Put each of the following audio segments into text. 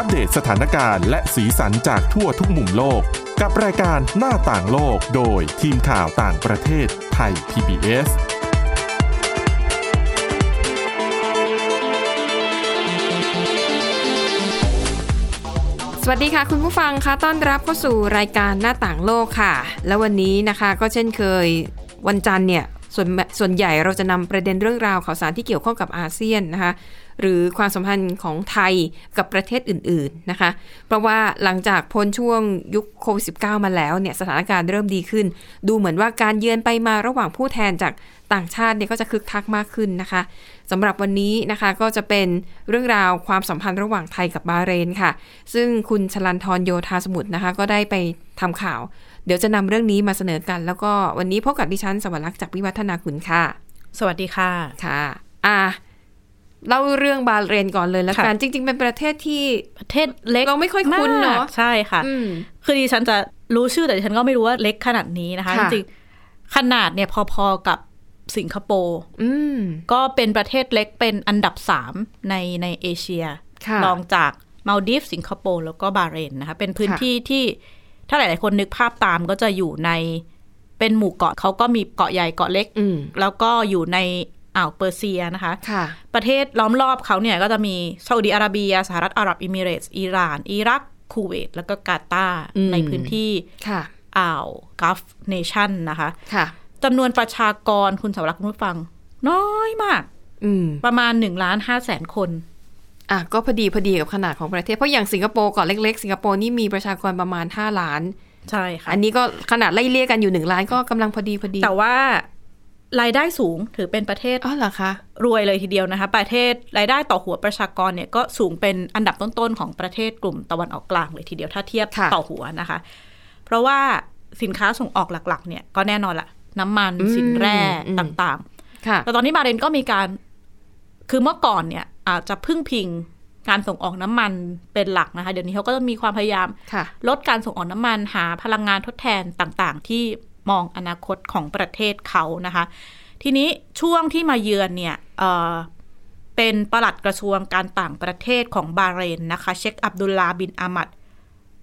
อัปเดตสถานการณ์และสีสันจากทั่วทุกมุมโลก กับรายการหน้าต่างโลกโดยทีมข่าวต่างประเทศไทย PBS สวัสดีค่ะคุณผู้ฟังคะต้อนรับเข้าสู่รายการหน้าต่างโลกค่ะ แล้ววันนี้นะคะก็เช่นเคยวันจันทร์เนี่ย ส่วนส่วนใหญ่เราจะนำประเด็นเรื่องราวข่าวสารที่เกี่ยวข้องกับอาเซียนนะคะหรือความสัมพันธ์ของไทยกับประเทศอื่นๆนะคะเพราะว่าหลังจากพ้นช่วงยุคโควิด -19 มาแล้วเนี่ยสถานการณ์เริ่มดีขึ้น ดูเหมือนว่าการเยือนไปมาระหว่างผู้แทนจากต่างชาติเนี่ยก็จะคึกคักมากขึ้นนะคะสำหรับวันนี้นะคะก็จะเป็นเรื่องราวความสัมพันธ์ระหว่างไทยกับบาเรนค่ะ ซึ่งคุณชลันทรโยธาสมุทรนะคะ ก็ได้ไปทำข่าว เดี๋ยวจะนำเรื่องนี้มาเสนอกัน แล้วก็วันนี้พบกับดิฉันสวรรค์จากวิวัฒนาคุณค่ะ สวัสดีค่ะค่ะ อะเล่าเรื่องบาห์เรนก่อนเลยแล้วกันค่ะจริง ๆ เป็นประเทศที่ประเทศเล็กเราไม่ค่อยคุ้นเนอะมกใช่ค่ะอืมคือดิฉันจะรู้ชื่อแต่ดิฉันก็ไม่รู้ว่าเล็กขนาดนี้นะคะจค่ะริงๆขนาดเนี่ยพอๆกับสิงคโปร์อืมก็เป็นประเทศเล็กเป็นอันดับสามในในเอเชียค่ะรองจากมาลดีฟสิงคโปร์แล้วก็บาห์เรนนะคะ เป็นพื้นค่ะที่ที่ ถ้าหลายๆคนนึกภาพตามก็จะอยู่ในเป็นหมู่เกาะเขาก็มีเกาะใหญ่เกาะเล็กอืมแล้วก็อยู่ในอ่าวเปอร์เซียนะคะค่ะประเทศล้อมรอบเขาเนี่ยก็จะมีซาอุดิอาระเบียสหรัฐอาหรับอิมิเรตส์อิหร่าน อิรักคูเวตแล้วก็กาตาร์อืมในพื้นที่ค่ะอ่าว Gulf Nation นะคะค่ะจำนวนประชากรคุณเสาวรักษ์คุณผู้ฟัง น้อยมากอืมประมาณ1ล้าน5แสนคน อะก็พอดีพอดีกับขนาดของประเทศ เพราะอย่างสิงคโปร์เกาะเล็กๆ สิงคโปร์นี่มีประชากรประมาณ 5 ล้าน ใช่ค่ะ อันนี้ก็ขนาดไล่เลี่ยกันอยู่หนึ่งล้านก็กำลังพอดีพอดี แต่ว่ารายได้สูงถือเป็นประเทศอ๋อเหรอคะรวยเลยทีเดียวนะคะ ประเทศรายได้ต่อหัวประชากรเนี่ยก็สูงเป็นอันดับต้นๆของประเทศกลุ่มตะวันออกกลางเลยทีเดียวถ้าเทียบค่ะต่อหัวนะคะ เพราะว่าสินค้าส่งออกหลัก ๆ เนี่ยก็แน่นอนละน้ำมันสินแร่ต่างค่ะๆแต่ตอนนี้บาห์เรนก็มีการ คือเมื่อก่อนเนี่ย อาจจะพึ่งพิงการส่งออกน้ำมันเป็นหลักนะคะ เดี๋ยวนี้เขาก็จะมีความพยายามค่ะลดการส่งออกน้ำมันหาพลังงานทดแทนต่างๆ ที่มองอนาคตของประเทศเขานะคะ ทีนี้ช่วงที่มาเยือนเนี่ยเอ่อเป็นปลัดกระทรวงการต่างประเทศของบาห์เรนนะคะ เชคอับดุลลาบินอามัด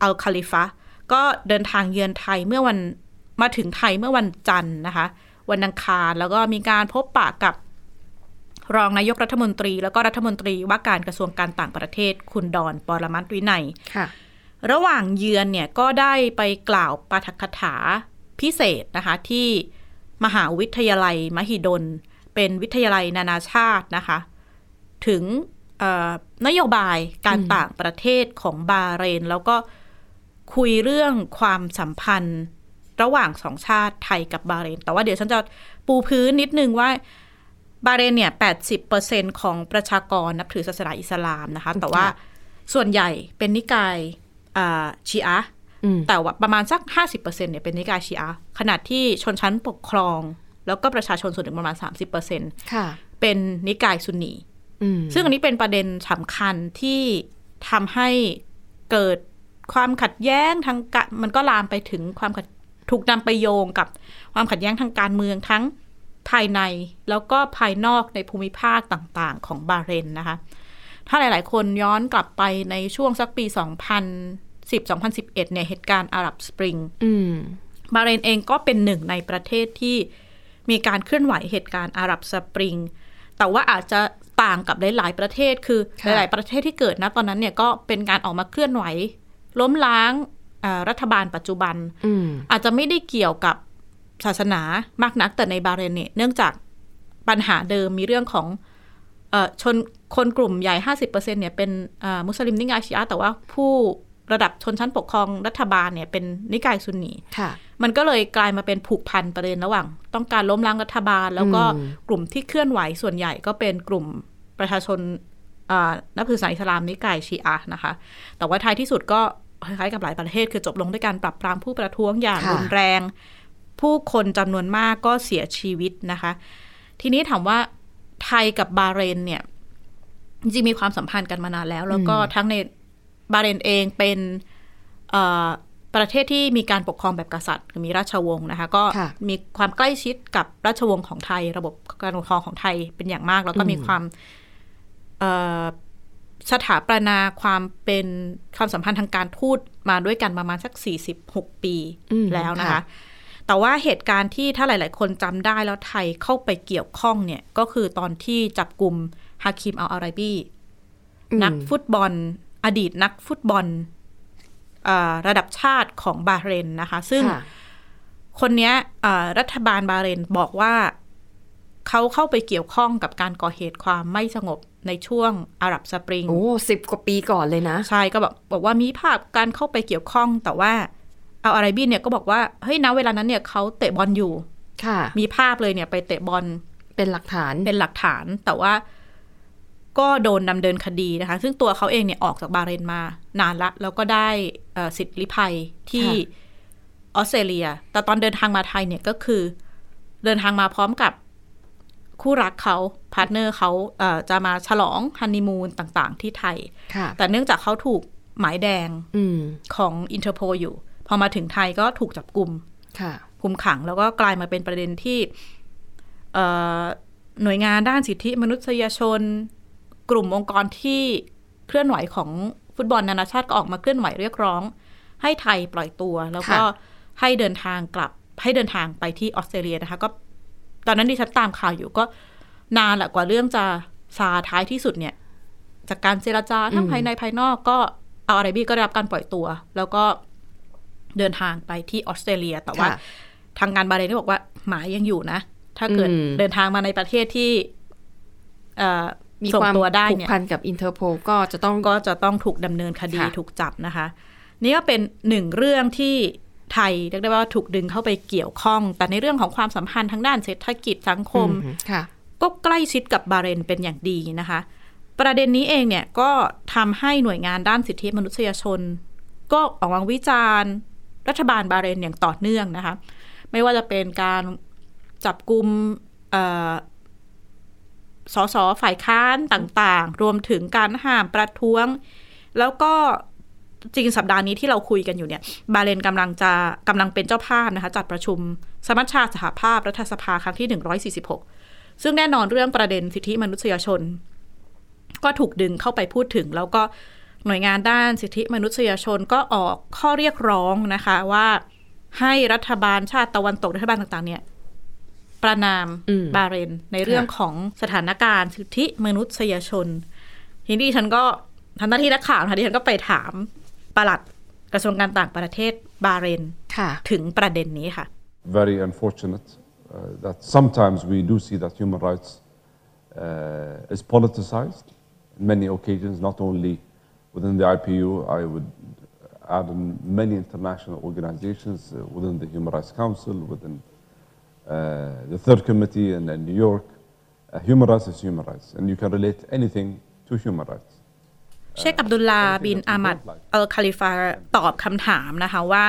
อัลคาลิฟะก็เดินทางเยือนไทยเมื่อวันมาถึงไทยเมื่อวันจันทร์นะคะ วันอังคารแล้วก็มีการพบปะกับ รองนายกรัฐมนตรี แล้วก็รัฐมนตรีว่าการกระทรวงการต่างประเทศ คุณดอนปรมัตถ์วินัยค่ะระหว่างเยือนเนี่ยก็ได้ไปกล่าวปาฐกถาพิเศษนะคะ ที่มหาวิทยาลัยมหิดล เป็นวิทยาลัยนานาชาตินะคะ ถึงเอ่อนโยบายการต่างประเทศของบาห์เรน แล้วก็คุยเรื่องความสัมพันธ์ระหว่างสองชาติไทยกับบาห์เรน แต่ว่าเดี๋ยวฉันจะปูพื้นนิดนึงว่า บาห์เรนเนี่ย80%ของประชากรนับถือศาสนาอิสลามนะคะ แต่ว่าส่วนใหญ่เป็นนิกายอ่าชีอะห์อืมแต่ว่าประมาณสัก50%เนี่ยเป็นนิกายชีอะห์ขนาดที่ชนชั้นปกครอง แล้วก็ประชาชนส่วนหนึ่งประมาณ30%ค่ะเป็นนิกายซุนนีอืมซึ่งอันนี้เป็นประเด็นสำคัญที่ทำให้เกิดความขัดแย้งทางการมันก็ลามไปถึงความขัดถูกนำไปโยงกับความขัดแย้งทางการเมืองทั้ง ภายในแล้วก็ภายนอกในภูมิภาคต่างๆ ของบาห์เรนนะคะ ถ้าหลายๆ คนย้อนกลับไปในช่วงสักปี 2010-2011 เนี่ยเหตุการณ์อาหรับสปริงอืมบาห์เรนเองก็เป็นหนึ่งในประเทศที่มีการเคลื่อนไหวเหตุการณ์อาหรับสปริง แต่ว่าอาจจะต่างกับหลาย ๆ ประเทศ คือค่ะหลาย ๆ ประเทศที่เกิดนะตอนนั้นเนี่ยก็เป็นการออกมาเคลื่อนไหว ล้มล้างอ่ารัฐบาลปัจจุบันอืมอาจจะไม่ได้เกี่ยวกับ ศาสนามากนักแต่ในบาห์เรนเนี่ยเนื่องจากปัญหาเดิมมีเรื่องของเออชนคนกลุ่มใหญ่ 50%เนี่ยเป็นอ่ามุสลิมนิกายชีอะห์แต่ว่าผู้ระดับชนชั้นปกครองรัฐบาลเนี่ยเป็นนิกายซุนนีค่ะมันก็เลยกลายมาเป็นผูกพันประเด็นระหว่าง ต้องการล้มล้างรัฐบาล แล้วก็อืมกลุ่มที่เคลื่อนไหวส่วนใหญ่ก็เป็นกลุ่มประชาชนอ่านับถือศาสนาอิสลามนิกายชีอะห์นะคะ แต่ว่าท้ายที่สุดก็คล้ายๆกับหลายประเทศคือจบลงด้วยการปรับปรามผู้ประท้วงอย่างค่ะรุนแรง ผู้คนจำนวนมากก็เสียชีวิตนะคะ ทีนี้ถามว่าไทยกับบาห์เรนเนี่ย จริงๆมีความสัมพันธ์กันมานานแล้ว แล้วก็ทั้งในบาห์เรนเองเป็นเอ่อประเทศที่มีการปกครองแบบกษัตริย์คือมีราชวงศ์นะคะ ก็ค่ะมีความใกล้ชิดกับราชวงศ์ของไทย ระบบการปกครองของไทยเป็นอย่างมาก แล้วก็มีความเอ่อสถาปนาความเป็นความสัมพันธ์ทางการทูตมาด้วยกันประมาณสัก 46 ปีอืมแล้วนะคะค่ะ แต่ว่าเหตุการณ์ที่ถ้าหลาย ๆ คนจำได้แล้วไทยเข้าไปเกี่ยวข้องเนี่ย ก็คือตอนที่จับกลุ่มฮาคิมอัลอาราบีอืมนักฟุตบอล อดีตนักฟุตบอลอ่าระดับชาติของบาห์เรนนะคะ ซึ่งค่ะคนเนี้ยอ่ารัฐบาลบาห์เรนบอกว่าเขาเข้าไปเกี่ยวข้องกับการก่อเหตุความไม่สงบในช่วงอาหรับสปริง โอ้สิบกว่าปีก่อนเลยนะ ใช่ก็บอกบอกว่ามีภาพการเข้าไปเกี่ยวข้องแต่ว่า เอาอาราบีเนี่ยก็บอกว่าเฮ้ยณเวลานั้นเนี่ยเขาเตะบอลอยู่ ค่ะ มีภาพเลยเนี่ยไปเตะบอลเป็นหลักฐานเป็นหลักฐาน แต่ว่าก็โดนดำเนินคดีนะคะ ซึ่งตัวเขาเองเนี่ยออกจากบาห์เรนมานานละ แล้วก็ได้เอ่อสิทธิลี้ภัยที่ค่ะออสเตรเลีย แต่ตอนเดินทางมาไทยเนี่ยก็คือ เดินทางมาพร้อมกับคู่รักเขา partner เขาเอ่อจะมาฉลองฮันนีมูนต่าง ๆ ที่ไทยค่ะแต่เนื่องจากเขาถูกหมายแดงอืมของอินเตอร์โพลอยู่ พอมาถึงไทยก็ถูกจับกลุ่มค่ะคุมขังแล้วก็กลายมาเป็นประเด็นที่เอ่อหน่วยงานด้านสิทธิมนุษยชน กลุ่มองค์กรที่เคลื่อนไหวของฟุตบอลนานาชาติก็ออกมาเคลื่อนไหวเรียกร้อง ให้ไทยปล่อยตัว แล้วก็ค่ะให้เดินทางกลับ ให้เดินทางไปที่ออสเตรเลียนะคะ ก็ ตอนนั้นดิฉันตามข่าวอยู่ก็นานแหละกว่าเรื่องจะซาท้ายที่สุดเนี่ย จากการเจรจาทั้งภายในภายนอกก็เอาอาราบีก็ได้รับการปล่อยตัว แล้วก็ เดินทางไปที่ออสเตรเลีย แต่ว่าค่ะทางการบาห์เรนก็บอกว่าหมายยังอยู่นะ ถ้าเกิดอืมเดินทางมาในประเทศที่เอ่อมีส่งความตัวได้ผูกเนี่ยพันกับอินเตอร์โพลก็จะต้องก็จะต้องถูกดำเนินคดีค่ะถูกจับนะคะ นี่ก็เป็นหนึ่งเรื่องที่ไทยเรียกได้ว่าถูกดึงเข้าไปเกี่ยวข้อง แต่ในเรื่องของความสัมพันธ์ทางด้านเศรษฐกิจสังคมอืค่ะก็ใกล้ชิดกับบาห์เรนเป็นอย่างดีนะคะ ประเด็นนี้เองเนี่ยก็ทำให้หน่วยงานด้านสิทธิมนุษยชน ก็ออกมาวิจารณ์ รัฐบาลบาเรนอย่างต่อเนื่องนะคะ ไม่ว่าจะเป็นการจับกลุ่มสสฝ่ายค้านต่างๆ รวมถึงการห้ามประท้วง แล้วก็จริงสัปดาห์นี้ที่เราคุยกันอยู่เนี่ย บาเรนกำลังจะกำลังเป็นเจ้าภาพนะคะ จัดประชุมสมัชชาสหภาพรัฐสภาครั้งที่ 146 ซึ่งแน่นอนเรื่องประเด็นสิทธิมนุษยชน ก็ถูกดึงเข้าไปพูดถึง แล้วก็ หน่วยงานด้านสิทธิมนุษยชนก็ออกข้อเรียกร้องนะคะว่าให้รัฐบาลชาติตะวันตกรัฐบาลต่างๆ เนี่ย ประนามอืมบาห์เรน ในเรื่องของสถานการณ์สิทธิมนุษยชนทีนี้ดิฉันก็ทำหน้าที่นักข่าวนะคะดิฉันก็ไปถามปลัดกระทรวงการต่างประเทศบาห์เรนค่ะถึงประเด็นนี้ค่ะ very unfortunate uh, that sometimes we do see that human rights uh, is politicized in many occasions, not only within the IPU, I would add in many international organizations uh, within the Human Rights Council, within uh, the Third Committee in, in New York. Uh, human rights is human rights, and you can relate anything to human rights. เชคอับดุลลาบินอามัดเอลคาลิฟาตอบคำถามนะคะว่า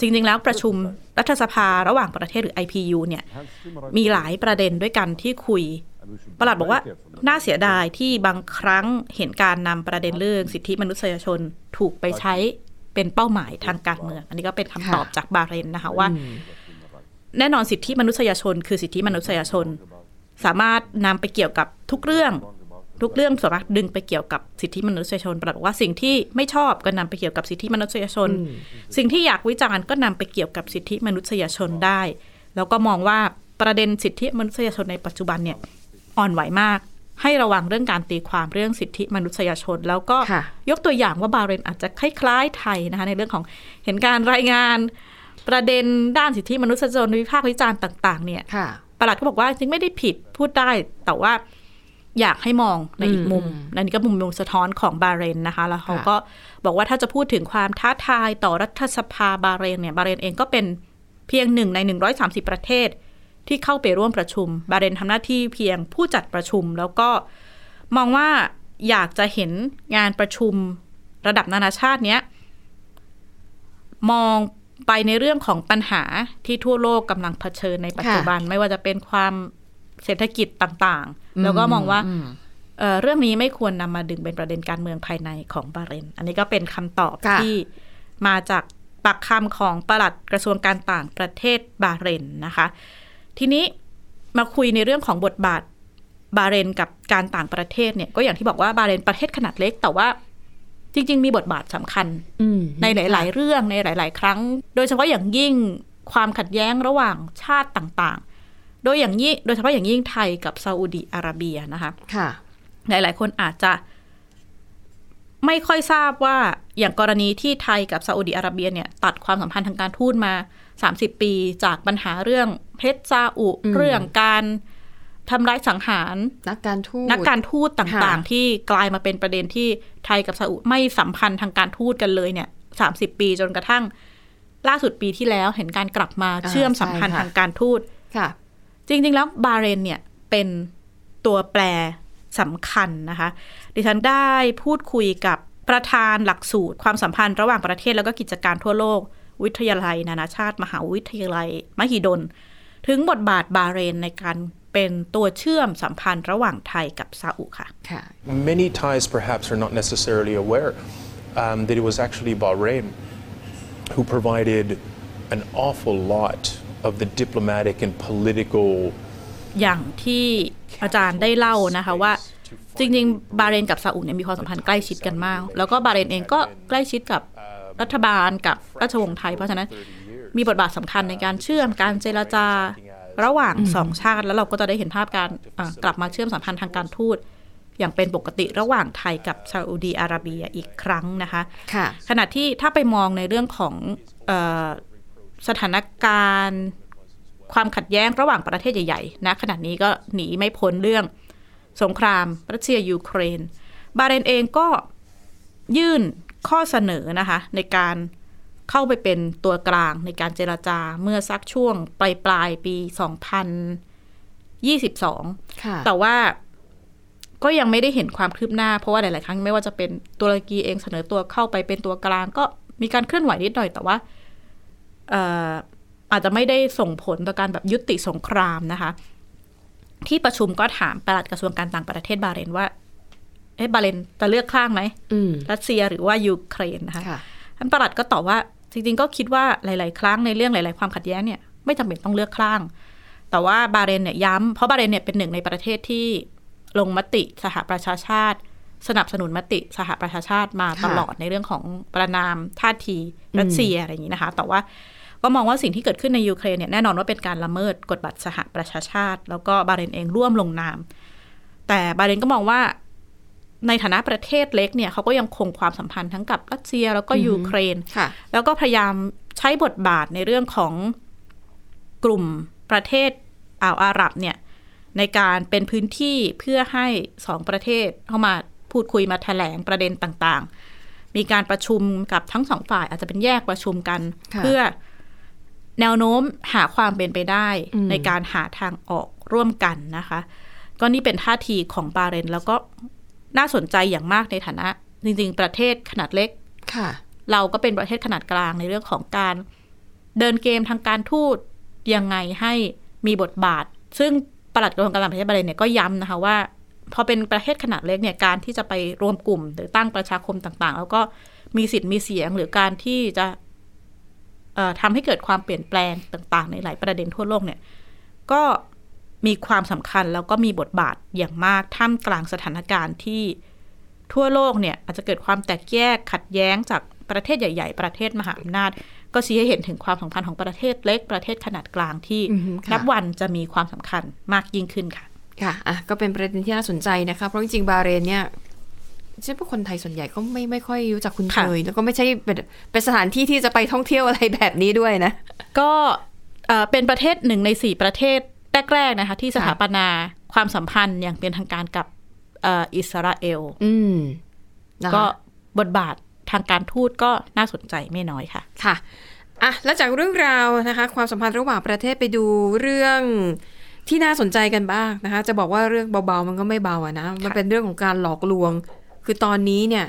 จริง ๆ แล้วประชุมรัฐสภาระหว่างประเทศหรือ IPU เนี่ยมีหลายประเด็นด้วยกันที่คุย ประหลัดบอกว่าน่าเสียดายที่บางครั้งเห็นการนำประเด็นเรื่องสิทธิมนุษยชนถูกไปใช้เป็นเป้าหมายทางการเมือง อันนี้ก็เป็นคำตอบจากบาห์เรนนะคะว่า แน่นอนสิทธิมนุษยชน คือสิทธิมนุษยชน สามารถนำไปเกี่ยวกับทุกเรื่องทุกเรื่องสามารถดึงไปเกี่ยวกับสิทธิมนุษยชนปรากฏว่าสิ่งที่ไม่ชอบก็นำไปเกี่ยวกับสิทธิมนุษยชน สิ่งที่อยากวิจารณ์ก็นำไปเกี่ยวกับสิทธิมนุษยชนได้ แล้วก็มองว่าประเด็นสิทธิมนุษยชนในปัจจุบันเนี่ย อ่อนไหวมาก ให้ระวังเรื่องการตีความเรื่องสิทธิมนุษยชน แล้วก็ค่ะยกตัวอย่างว่าบาห์เรนอาจจะคล้ายๆไทยนะคะในเรื่องของเห็นการรายงานประเด็นด้านสิทธิมนุษยชนวิพากษ์วิจารณ์ต่าง ๆ เนี่ยค่ะประหลัดก็บอกว่าจริงไม่ได้ผิดพูดได้แต่ว่าอยากให้มองในอีกมุมอืมอันนี้ก็มุมมุมสะท้อนของบาห์เรนนะคะ แล้วเขาค่ะก็บอกว่าถ้าจะพูดถึงความท้าทายต่อรัฐสภาบาห์เรนเนี่ยบาห์เรนเองก็เป็นเพียงหนึ่งใน 130 ประเทศ ที่เข้าไปร่วมประชุม บาห์เรนทำหน้าที่เพียงผู้จัดประชุม แล้วก็มองว่าอยากจะเห็นงานประชุมระดับนานาชาติเนี้ยมองไปในเรื่องของปัญหาที่ทั่วโลกกำลังเผชิญในปัจจุบัน ไม่ว่าจะเป็นความเศรษฐกิจต่างๆ แล้วก็มองว่าเอ่อเรื่องนี้ไม่ควรนำมาดึงเป็นประเด็นการเมืองภายในของบาห์เรน อันนี้ก็เป็นคำตอบค่ะที่มาจากปากคำของปลัดกระทรวงการต่างประเทศบาห์เรนนะคะ ทีนี้มาคุยในเรื่องของบทบาทบาห์เรนกับการต่างประเทศเนี่ยก็อย่างที่บอกว่าบาห์เรนประเทศขนาดเล็ก แต่ว่าจริง ๆ มีบทบาทสำคัญอืมในหลาย ๆ เรื่องในหลาย ๆ ครั้ง โดยเฉพาะอย่างยิ่งความขัดแย้งระหว่างชาติต่างๆ โดยอย่างยิ่งโดยเฉพาะอย่างยิ่งไทยกับซาอุดีอาระเบียนะคะค่ะ หลาย ๆ คนอาจจะ ไม่ค่อยทราบว่าอย่างกรณีที่ไทยกับซาอุดีอาระเบียเนี่ย ตัดความสัมพันธ์ทางการทูตมา 30 ปีจากปัญหาเรื่องเพชรซาอุอืมเรื่องการทำร้ายสังหาร นักการทูตนักการทูตต่างค่ะๆที่กลายมาเป็นประเด็นที่ไทยกับซาอุไม่สัมพันธ์ทางการทูตกันเลยเนี่ยสามสิบปี จนกระทั่ง ล่าสุดปีที่แล้วเห็นการกลับมาเชื่อมสัมพันธ์ทางการทูตค่ะ จริง ๆ แล้วบาห์เรนเนี่ยเป็นตัวแปรสำคัญนะคะ ดิฉันได้พูดคุยกับประธานหลักสูตร ความสัมพันธ์ระหว่างประเทศแล้วก็กิจการทั่วโลก วิทยาลัย นานาชาติ มหาวิทยาลัย มหิดล ถึงบทบาทบาห์เรนในการเป็นตัวเชื่อมสัมพันธ์ระหว่างไทยกับซาอุค่ะค่ะ Many Thais perhaps are not necessarily aware um, that it was actually Bahrain who provided an awful lot of the diplomatic and political อย่างที่อาจารย์ได้เล่านะคะว่าจริงๆ บาห์เรนกับซาอุเนี่ยมีความสัมพันธ์ใกล้ชิดกันมาก แล้วก็บาห์เรนเองก็ใกล้ชิดกับ รัฐบาลกับราชวงศ์ไทย เพราะฉะนั้นมีบทบาทสำคัญในการเชื่อมการเจรจาระหว่างสองชาติ แล้วเราก็จะได้เห็นภาพการอะกลับมาเชื่อมสัมพันธ์ทางการทูตอย่างเป็นปกติระหว่างไทยกับซาอุดีอาระเบียอีกครั้งนะคะค่ะขณะที่ถ้าไปมองในเรื่องของเออสถานการณ์ ความขัดแย้งระหว่างประเทศใหญ่ๆนะขณะนี้ก็หนีไม่พ้นเรื่องสงครามรัสเซียยูเครน บาห์เรนเองก็ยื่น ข้อเสนอนะคะ ในการเข้าไปเป็นตัวกลางในการเจรจาเมื่อสักช่วงปลายปลายปี 2022 แต่ว่าก็ยังไม่ได้เห็นความคืบหน้า เพราะว่าหลาย ๆ ครั้งไม่ว่าจะเป็นตุรกีเองเสนอตัวเข้าไปเป็นตัวกลาง ก็มีการเคลื่อนไหวนิดหน่อยแต่ว่าเอ่อาจจะไม่ได้ส่งผลต่อการแบบยุติสงครามนะคะ ที่ประชุมก็ถามปลัดกระทรวงการต่างประเทศบาเรนว่า เอ๊ะบาห์เรนจะเลือกข้างไหมอืมรัสเซียหรือว่ายูเครนนะคะค่ะท่านปลัดก็ตอบว่า จริงๆ ก็คิดว่าหลาย ๆ ครั้งในเรื่องหลาย ๆ ความขัดแย้งเนี่ยไม่จำเป็นต้องเลือกข้าง แต่ว่าบาห์เรนเนี่ยย้ำเพราะบาห์เรนเนี่ยเป็นหนึ่งในประเทศที่ลงมติสหประชาชาติ สนับสนุนมติสหประชาชาติมาค่ะตลอดในเรื่องของประนามท่าทีรัสเซียอะไรอย่างนี้นะคะ แต่ว่าก็มองว่าสิ่งที่เกิดขึ้นในยูเครนเนี่ยแน่นอนว่าเป็นการละเมิดกฎบัตรสหประชาชาติ แล้วก็บาห์เรนเองร่วมลงนาม แต่บาห์เรนก็มองว่า ในฐานะประเทศเล็กเนี่ยเขาก็ยังคงความสัมพันธ์ทั้งกับรัสเซียแล้วก็ยูเครนค่ะแล้วก็พยายามใช้บทบาทในเรื่องของกลุ่มประเทศอ่าวอาหรับเนี่ยในการเป็นพื้นที่เพื่อให้สองประเทศเข้ามาพูดคุยมาแถลงประเด็นต่างๆ มีการประชุมกับทั้งสองฝ่ายอาจจะเป็นแยกประชุมกันค่ะเพื่อแนวโน้มหาความเป็นไปได้อืมในการหาทางออกร่วมกันนะคะ ก็นี่เป็นท่าทีของบาห์เรนแล้วก็ น่าสนใจอย่างมากในฐานะ จริง ๆ ประเทศขนาดเล็กค่ะเราก็เป็นประเทศขนาดกลางในเรื่องของการเดินเกมทางการทูตยังไงให้มีบทบาท ซึ่งปลัดกระทรวงการต่างประเทศบาห์เรนเนี่ยก็ย้ำนะคะว่า พอเป็นประเทศขนาดเล็กเนี่ยการที่จะไปรวมกลุ่ม หรือตั้งประชาคมต่าง ๆ แล้วก็มีสิทธิ์มีเสียงหรือการที่จะเอ่อทำให้เกิดความเปลี่ยนแปลงต่าง ๆ ในหลายประเด็นทั่วโลกเนี่ย ก็ มีความสำคัญแล้วก็มีบทบาทอย่างมากท่ามกลางสถานการณ์ที่ทั่วโลกเนี่ยอาจจะเกิดความแตกแยกขัดแย้งจากประเทศใหญ่ ๆ ประเทศมหาอำนาจ ก็ชี้ให้เห็นถึงความสำคัญของประเทศเล็กประเทศขนาดกลางที่อือฮึค่ะนับวันจะมีความสำคัญมากยิ่งขึ้นค่ะ ค่ะอะก็เป็นประเด็นที่น่าสนใจนะคะ เพราะจริงๆบาห์เรนเนี่ยเชื่อว่าคนไทยส่วนใหญ่ก็ไม่ไม่ค่อยรู้จักคุณเคค่ะยแล้วก็ไม่ใช่เป็นเป็นสถานที่ที่จะไปท่องเที่ยวอะไรแบบนี้ด้วยนะ ก็เอ่อเป็นประเทศหนึ่งในสี่ประเทศ แรก ๆ นะคะ ที่สถาปนาความสัมพันธ์อย่างเป็นทางการกับเอ่ออิสราเอลอืมนะคะก็บทบาททางการทูตก็น่าสนใจไม่น้อยค่ะ ค่ะอะแล้วจากเรื่องราวนะคะ ความสัมพันธ์ระหว่างประเทศไปดูเรื่องที่น่าสนใจกันบ้างนะคะ จะบอกว่าเรื่องเบาๆมันก็ไม่เบาอะนะมันเป็นเรื่องของการหลอกลวง คือตอนนี้เนี่ย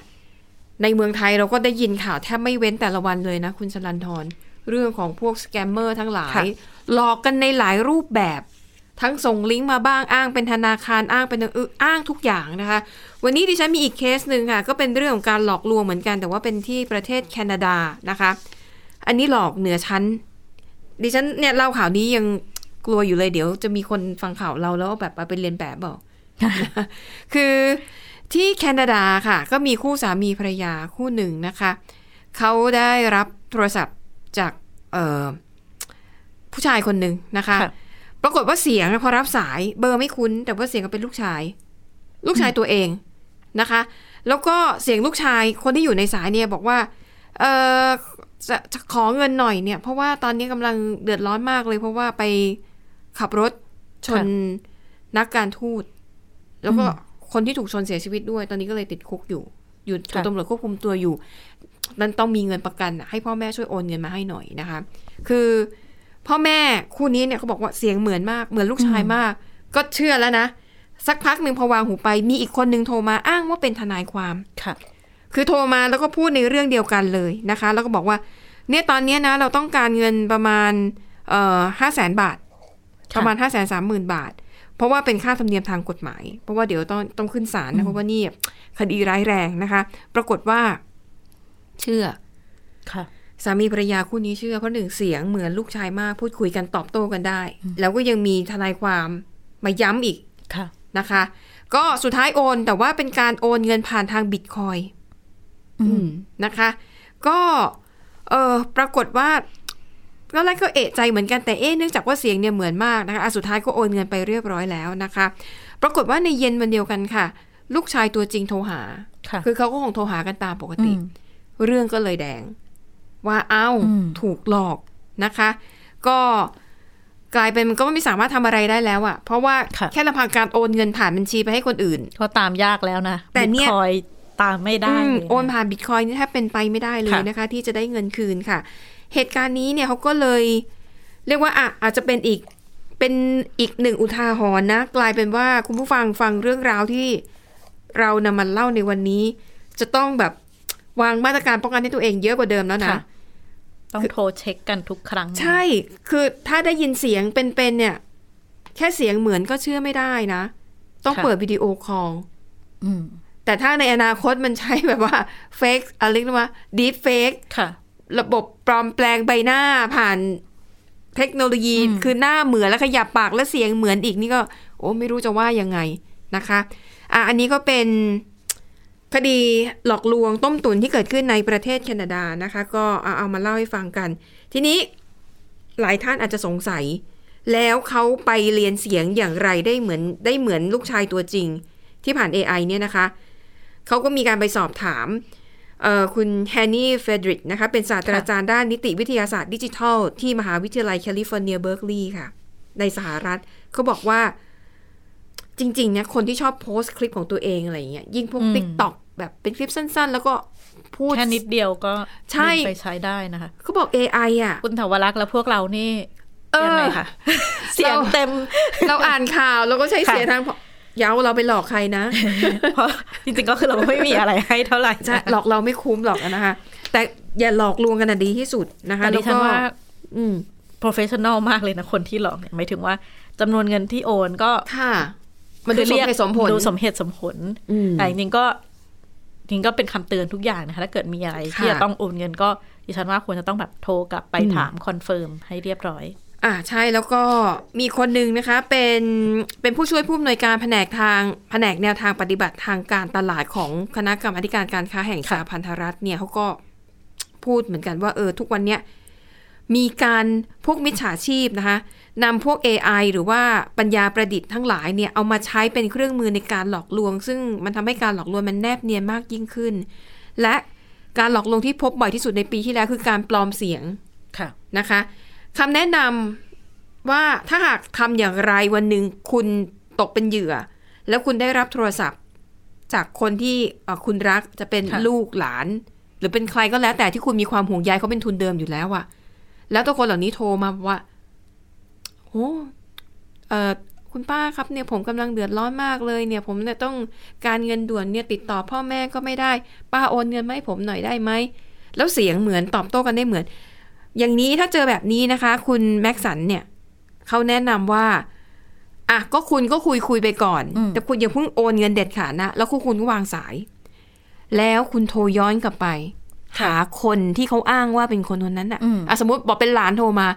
ในเมืองไทยเราก็ได้ยินข่าวแทบไม่เว้นแต่ละวันเลยนะคุณชลันทรเรื่องของพวกสแกมเมอร์ทั้งหลายค่ะหลอกกันในหลายรูปแบบ ทั้งส่งลิงก์มาบ้างอ้างเป็นธนาคารอ้างเป็นอย่างอื่นอ้างทุกอย่างนะคะ วันนี้ดิฉันมีอีกเคสหนึ่งค่ะ ก็เป็นเรื่องของการหลอกลวงเหมือนกัน แต่ว่าเป็นที่ประเทศแคนาดานะคะ อันนี้หลอกเหนือชั้น ดิฉันเนี่ยเล่าข่าวนี้ยังกลัวอยู่เลยเดี๋ยวจะมีคนฟังข่าวเราแล้วแบบเอาไปเรียนแบบบอกคือที่แคนาดาค่ะ ก็มีคู่สามีภรรยาคู่หนึ่งนะคะ เขาได้รับโทรศัพท์จากผู้ชายคนหนึ่งนะคะคะ ปรากฏว่าเสียงพอรับสายเบอร์ไม่คุ้น แต่ว่าเสียงก็เป็นลูกชาย ลูกชายตัวเองนะคะ แล้วก็เสียงลูกชายคนที่อยู่ในสายเนี่ยบอกว่า เออจะจะขอเงินหน่อยเนี่ย เพราะว่าตอนนี้กำลังเดือดร้อนมากเลย เพราะว่าไปขับรถชนนักการทูต แล้วก็คนที่ถูกชนเสียชีวิตด้วย ตอนนี้ก็เลยติดคุกอยู่ อยู่ถูกค่ะตำรวจควบคุมตัวอยู่ นั้นต้องมีเงินประกันน่ะให้พ่อแม่ช่วยโอนเงินมาให้หน่อยนะคะ คือ พ่อแม่คู่นี้เนี่ยเขาบอกว่าเสียงเหมือนมากเหมือนลูกชายมาก ก็เชื่อแล้วนะ สักพักหนึ่งพอวางหูไปมีอีกคนหนึ่งโทรมาอ้างว่าเป็นทนายความค่ะ คือโทรมาแล้วก็พูดในเรื่องเดียวกันเลยนะคะ แล้วก็บอกว่า เนี่ยตอนเนี้ยนะ เราต้องการเงินประมาณเอ่อห้าแสนบาทค่ะประมาณห้าแสนสามหมื่นบาท เพราะว่าเป็นค่าธรรมเนียมทางกฎหมาย เพราะว่าเดี๋ยวต้องต้องขึ้นศาลนะเพราะว่านี่คดีร้ายแรงนะคะ ปรากฏว่า เชื่อค่ะ สามีภรรยาคู่นี้เชื่อเพราะหนึ่งเสียงเหมือนลูกชายมากพูดคุยกันตอบโต้กันได้ แล้วก็ยังมีทนายความมาย้ำอีกค่ะนะคะ ก็สุดท้ายโอนแต่ว่าเป็นการโอนเงินผ่านทางบิตคอยน์อืมนะคะ ก็เออปรากฏว่าก็แรกก็เอะใจเหมือนกันแต่เอ๊ะเนื่องจากว่าเสียงเนี่ยเหมือนมากนะคะอะสุดท้ายก็โอนเงินไปเรียบร้อยแล้วนะคะ ปรากฏว่าในเย็นวันเดียวกันค่ะ ลูกชายตัวจริงโทรหาค่ะคือเขาก็คงโทรหากันตามปกติอืมเรื่องก็เลยแดง ว่าเอ้าอืมถูกหลอกนะคะ ก็กลายเป็นมันก็ไม่สามารถทำอะไรได้แล้วอะเพราะว่าค่ะแค่ลำพังการโอนเงินผ่านบัญชีไปให้คนอื่นก็ตามยากแล้วนะ แต่เนี่ยบิตคอยตามไม่ได้อืมเลยะโอนผ่านบิตคอยนี่แทบเป็นไปไม่ได้เลยค่ะนะคะ ที่จะได้เงินคืนค่ะ เหตุการณ์นี้เนี่ยเขาก็เลย เรียกว่าอะอาจจะเป็นอีกเป็นอีกหนึ่งอุทาหรณ์นะ กลายเป็นว่าคุณผู้ฟังฟังเรื่องราวที่เรานำมาเล่าในวันนี้ จะต้องแบบ วางมาตรการป้องกันให้ตัวเองเยอะกว่าเดิมแล้วนะค่ะต้องโทรเช็คกันทุกครั้ง ใช่ คือถ้าได้ยินเสียงเป็นๆเนี่ย แค่เสียงเหมือนก็เชื่อไม่ได้นะ ต้องเปิดวิดีโอคอลอืมแต่ถ้าในอนาคตมันใช้แบบว่า fake อะไรเรียกว่าดีเฟกค่ะระบบปลอมแปลงใบหน้าผ่านเทคโนโลยีอืมคือหน้าเหมือนแล้วขยับปากและเสียงเหมือนอีกนี่ก็ โอ้ไม่รู้จะว่ายังไงนะคะ อะอันนี้ก็เป็น คดีหลอกลวงต้มตุ๋นที่เกิดขึ้นในประเทศแคนาดานะคะ ก็เอาเอามาเล่าให้ฟังกัน ทีนี้หลายท่านอาจจะสงสัย แล้วเขาไปเรียนเสียงอย่างไรได้เหมือนได้เหมือนลูกชายตัวจริง ที่ผ่าน AI เนี่ยนะคะเขาก็มีการไปสอบถามคุณ Hany Farid นะคะ เป็นศาสตราจารย์ด้านนิติวิทยาศาสตร์ดิจิทัล ที่มหาวิทยาลัยแคลิฟอร์เนียเบิร์กลีย์ค่ะ ในสหรัฐเขาบอกว่า จริงๆเนี่ยคนที่ชอบโพสต์คลิปของตัวเองอะไรอย่างเงี้ยยิ่งพวกอืม TikTok แบบเป็นคลิปสั้น ๆ แล้วก็พูดแค่นิดเดียวก็ใช่ดึงไปใช้ได้นะคะเขาบอก AI อะ คุณเสาวรักษ์และพวกเรานี่เออยังไงคะเสียงเต็ม เราอ่านข่าวเราก็ใช้ค่ะเสียงทางเย้าเราไปหลอกใครนะ เพราะจริงๆก็คือเราไม่มีอะไรให้เท่าไหร่ใช่หลอกเราไม่คุ้มหรอกนะคะ แต่อย่าหลอกลวงกันนะดีที่สุดนะคะแต่ดิแล้วฉันก็ว่าอืม professional มากเลยนะคนที่หลอกเนี่ยหมายถึงว่าจำนวนเงินที่โอนก็ค่ะ มันดูสมเหตุสมผลดูสมเหตุสมผลอืมแต่จริงๆก็จริงๆก็เป็นคำเตือนทุกอย่างนะคะถ้าเกิดมีอะไรค่ะที่จะต้องโอนเงินก็ดิฉันว่าควรจะต้องแบบโทรกลับไปอืมถาม confirm ให้เรียบร้อยอ่าใช่แล้วก็มีคนหนึ่งนะคะเป็นเป็นผู้ช่วยผู้อำนวยการแผนกทางแผนกแนวทางปฏิบัติทางการตลาดของคณะกรรมาธิการการค้าแห่งสหพันธรัฐเนี่ยเขาก็พูดเหมือนกันว่าเออทุกวันเนี้ยมีการพวกมิจฉาชีพนะคะ นำพวก AI หรือว่าปัญญาประดิษฐ์ทั้งหลายเนี่ยเอามาใช้เป็นเครื่องมือในการหลอกลวง ซึ่งมันทำให้การหลอกลวงมันแนบเนียนมากยิ่งขึ้น และการหลอกลวงที่พบบ่อยที่สุดในปีที่แล้วคือการปลอมเสียงค่ะนะคะคำแนะนำว่าถ้าหากทำอย่างไรวันหนึ่งคุณตกเป็นเหยื่อ แล้วคุณได้รับโทรศัพท์ จากคนที่เอ่อคุณรักจะเป็นค่ะลูกหลาน หรือเป็นใครก็แล้วแต่ที่คุณมีความห่วงใยเขาเป็นทุนเดิมอยู่แล้วอะแล้วตัวคนเหล่านี้โทรมาบอกว่า โอ้เออคุณป้าครับเนี่ยผมกำลังเดือดร้อนมากเลยเนี่ยผมเนี่ยต้องการเงินด่วนเนี่ยติดต่อพ่อแม่ก็ไม่ได้ ป้าโอนเงินมาให้ผมหน่อยได้ไหม แล้วเสียงเหมือนตอบโต้กันได้เหมือน อย่างนี้ถ้าเจอแบบนี้นะคะ คุณแม็กสันเนี่ยเขาแนะนำว่าอะก็คุณก็คุยคุยไปก่อนอืมแต่คุณอย่าเพิ่งโอนเงินเด็ดขาดนะ แล้วคุณคุณก็วางสาย แล้วคุณโทรย้อนกลับไป หาคนที่เขาอ้างว่าเป็นคนคนนั้นน่ะอืมอะสมมติบอกเป็นหลานโทรมา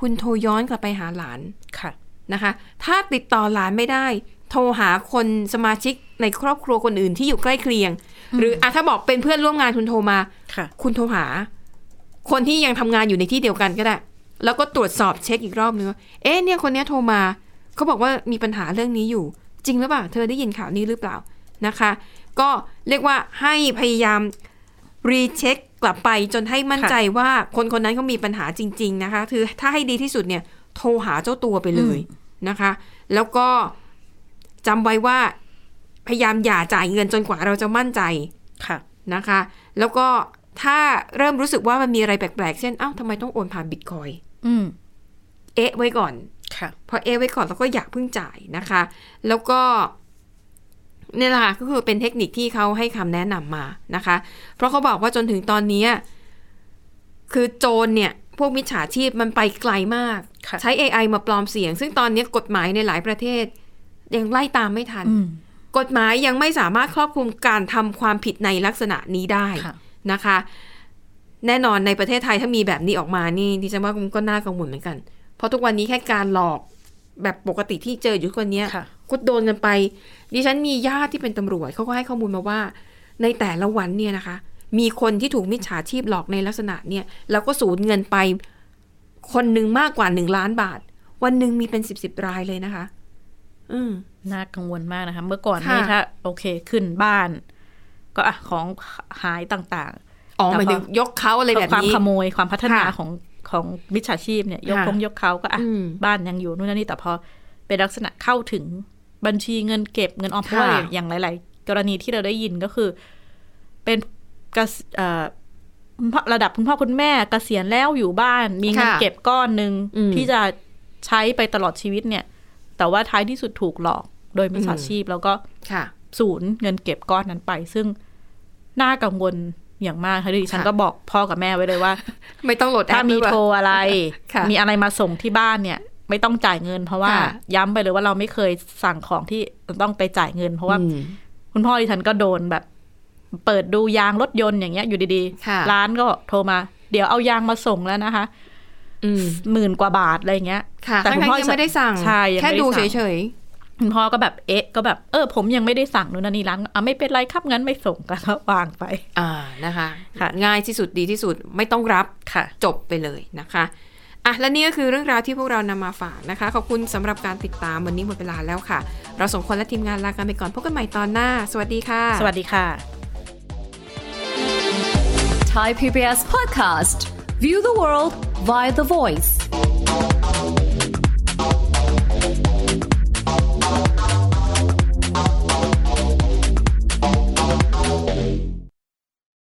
คุณโทรย้อนกลับไปหาหลานค่ะนะคะ ถ้าติดต่อหลานไม่ได้ โทรหาคนสมาชิกในครอบครัวคนอื่นที่อยู่ใกล้เคียง หรืออะถ้าบอกเป็นเพื่อนร่วมงานคุณโทรมาค่ะ คุณโทรหา คนที่ยังทำงานอยู่ในที่เดียวกันก็ได้ แล้วก็ตรวจสอบเช็คอีกรอบนึงว่าเอ๊ะเนี่ยคนเนี้ยโทรมาเขาบอกว่ามีปัญหาเรื่องนี้อยู่ จริงหรือเปล่า เธอได้ยินข่าวนี้หรือเปล่านะคะ ก็เรียกว่าให้พยายาม รีเช็คกลับไปจนให้มั่นใจว่าคนคนนั้นเขามีปัญหาจริง ๆ นะคะ คือถ้าให้ดีที่สุดเนี่ยโทรหาเจ้าตัวไปเลยนะคะ แล้วก็จำไว้ว่าพยายามอย่าจ่ายเงินจนกว่าเราจะมั่นใจค่ะนะคะ แล้วก็ถ้าเริ่มรู้สึกว่ามันมีอะไรแปลกๆ เช่น เอ้าทำไมต้องโอนผ่านบิตคอยน์อืมเอ๊ะไว้ก่อน ค่ะ พอเอะไว้ก่อนแล้วก็อยากเพิ่งจ่ายนะคะ แล้วก็เนี่ยแหละค่ะก็คือเป็นเทคนิคที่เขาให้คำแนะนำมานะคะ เพราะเขาบอกว่าจนถึงตอนนี้ คือโจรเนี่ย พวกมิจฉาชีพมันไปไกลมากค่ะใช้ AI มาปลอมเสียง ซึ่งตอนนี้กฎหมายในหลายประเทศ ยังไล่ตามไม่ทันอืมกฎหมายยังไม่สามารถครอบคลุมการทำความผิดในลักษณะนี้ได้ค่ะนะคะ แน่นอนในประเทศไทยถ้ามีแบบนี้ออกมานี่ดิฉันว่ามันก็น่ากังวลเหมือนกัน เพราะทุกวันนี้แค่การหลอก แบบปกติที่เจออยู่ทุกวันเนี้ยค่ะก็โดนกันไป ดิฉันมีญาติที่เป็นตำรวจเขาก็ให้ข้อมูลมาว่า ในแต่ละวันเนี่ยนะคะ มีคนที่ถูกมิจฉาชีพหลอกในลักษณะเนี่ยแล้วก็สูญเงินไป คนหนึ่งมากกว่าหนึ่งล้านบาท วันหนึ่งมีเป็นสิบสิบรายเลยนะคะ อืมน่ากังวลมากนะคะ เมื่อก่อนค่ะนี่ถ้า โอเคขึ้นบ้าน ก็อะของหายต่างอ๋อแต่หมายพอถึงยกเขาๆอะไรแบบความนี้ขโมยความพัฒนาค่ะของ ของมิจฉาชีพเนี่ยยกค่ะคงยกเขาก็อะอืมบ้านยังอยู่นู่นนั่นนี่แต่พอเป็นลักษณะเข้าถึงบัญชีเงินเก็บเงินออมเพราะว่าค่ะอย่างหลาย ๆ กรณีที่เราได้ยินก็คือ เป็นกษเอ่อคุณพ่อระดับคุณพ่อคุณแม่เกษียณแล้วอยู่บ้าน มีเงินค่ะเก็บก้อนหนึ่งอืมที่จะใช้ไปตลอดชีวิตเนี่ย แต่ว่าท้ายที่สุดถูกหลอกโดยมิจฉาอืมชีพแล้วก็ค่ะศูนย์เงินเก็บก้อนนั้นไป ซึ่งน่ากังวล อย่างมากค่ะดิฉันค่ะก็บอกพ่อกับแม่ไว้เลยว่า ไม่ต้องโหลดแอถ้าปมีด้วยโทรอะไรค่ะมีอะไรมาส่งที่บ้านเนี่ยไม่ต้องจ่ายเงิน เพราะว่าค่ะย้ำไปเลยว่าเราไม่เคยสั่งของที่ต้องไปจ่ายเงิน เพราะว่าอืมคุณพ่อดิฉันก็โดนแบบ เปิดดูยางรถยนต์อย่างเงี้ยอยู่ดีค่ะร้านก็โทรมา เดี๋ยวเอายางมาส่งแล้วนะคะอืมหมื่นกว่าบาทอะไรเงี้ยค่ะแต่ทั้งคุณพ่อๆยังไม่ได้สั่งใช่ยังแค่ไม่ได้ดูสั่งเฉย คุณพ่อก็แบบเอ๊ะก็แบบเออผมยังไม่ได้สั่งนู่นนนนี่ร้านอะไม่เป็นไรครับงั้นไม่ส่งกันก็วางไปๆอ่านะคะค่ะง่ายที่สุดดีที่สุดไม่ต้องรับค่ะ จบไปเลยนะคะอะและนี่ก็คือเรื่องราวที่พวกเรานำมาฝากนะคะ ขอบคุณสำหรับการติดตามวันนี้หมดเวลาแล้วค่ะ เราสองคนและทีมงานลากันไปก่อนพบกันใหม่ตอนหน้า สวัสดีค่ะ สวัสดีค่ะ Thai PBS podcast. View the world via the voice.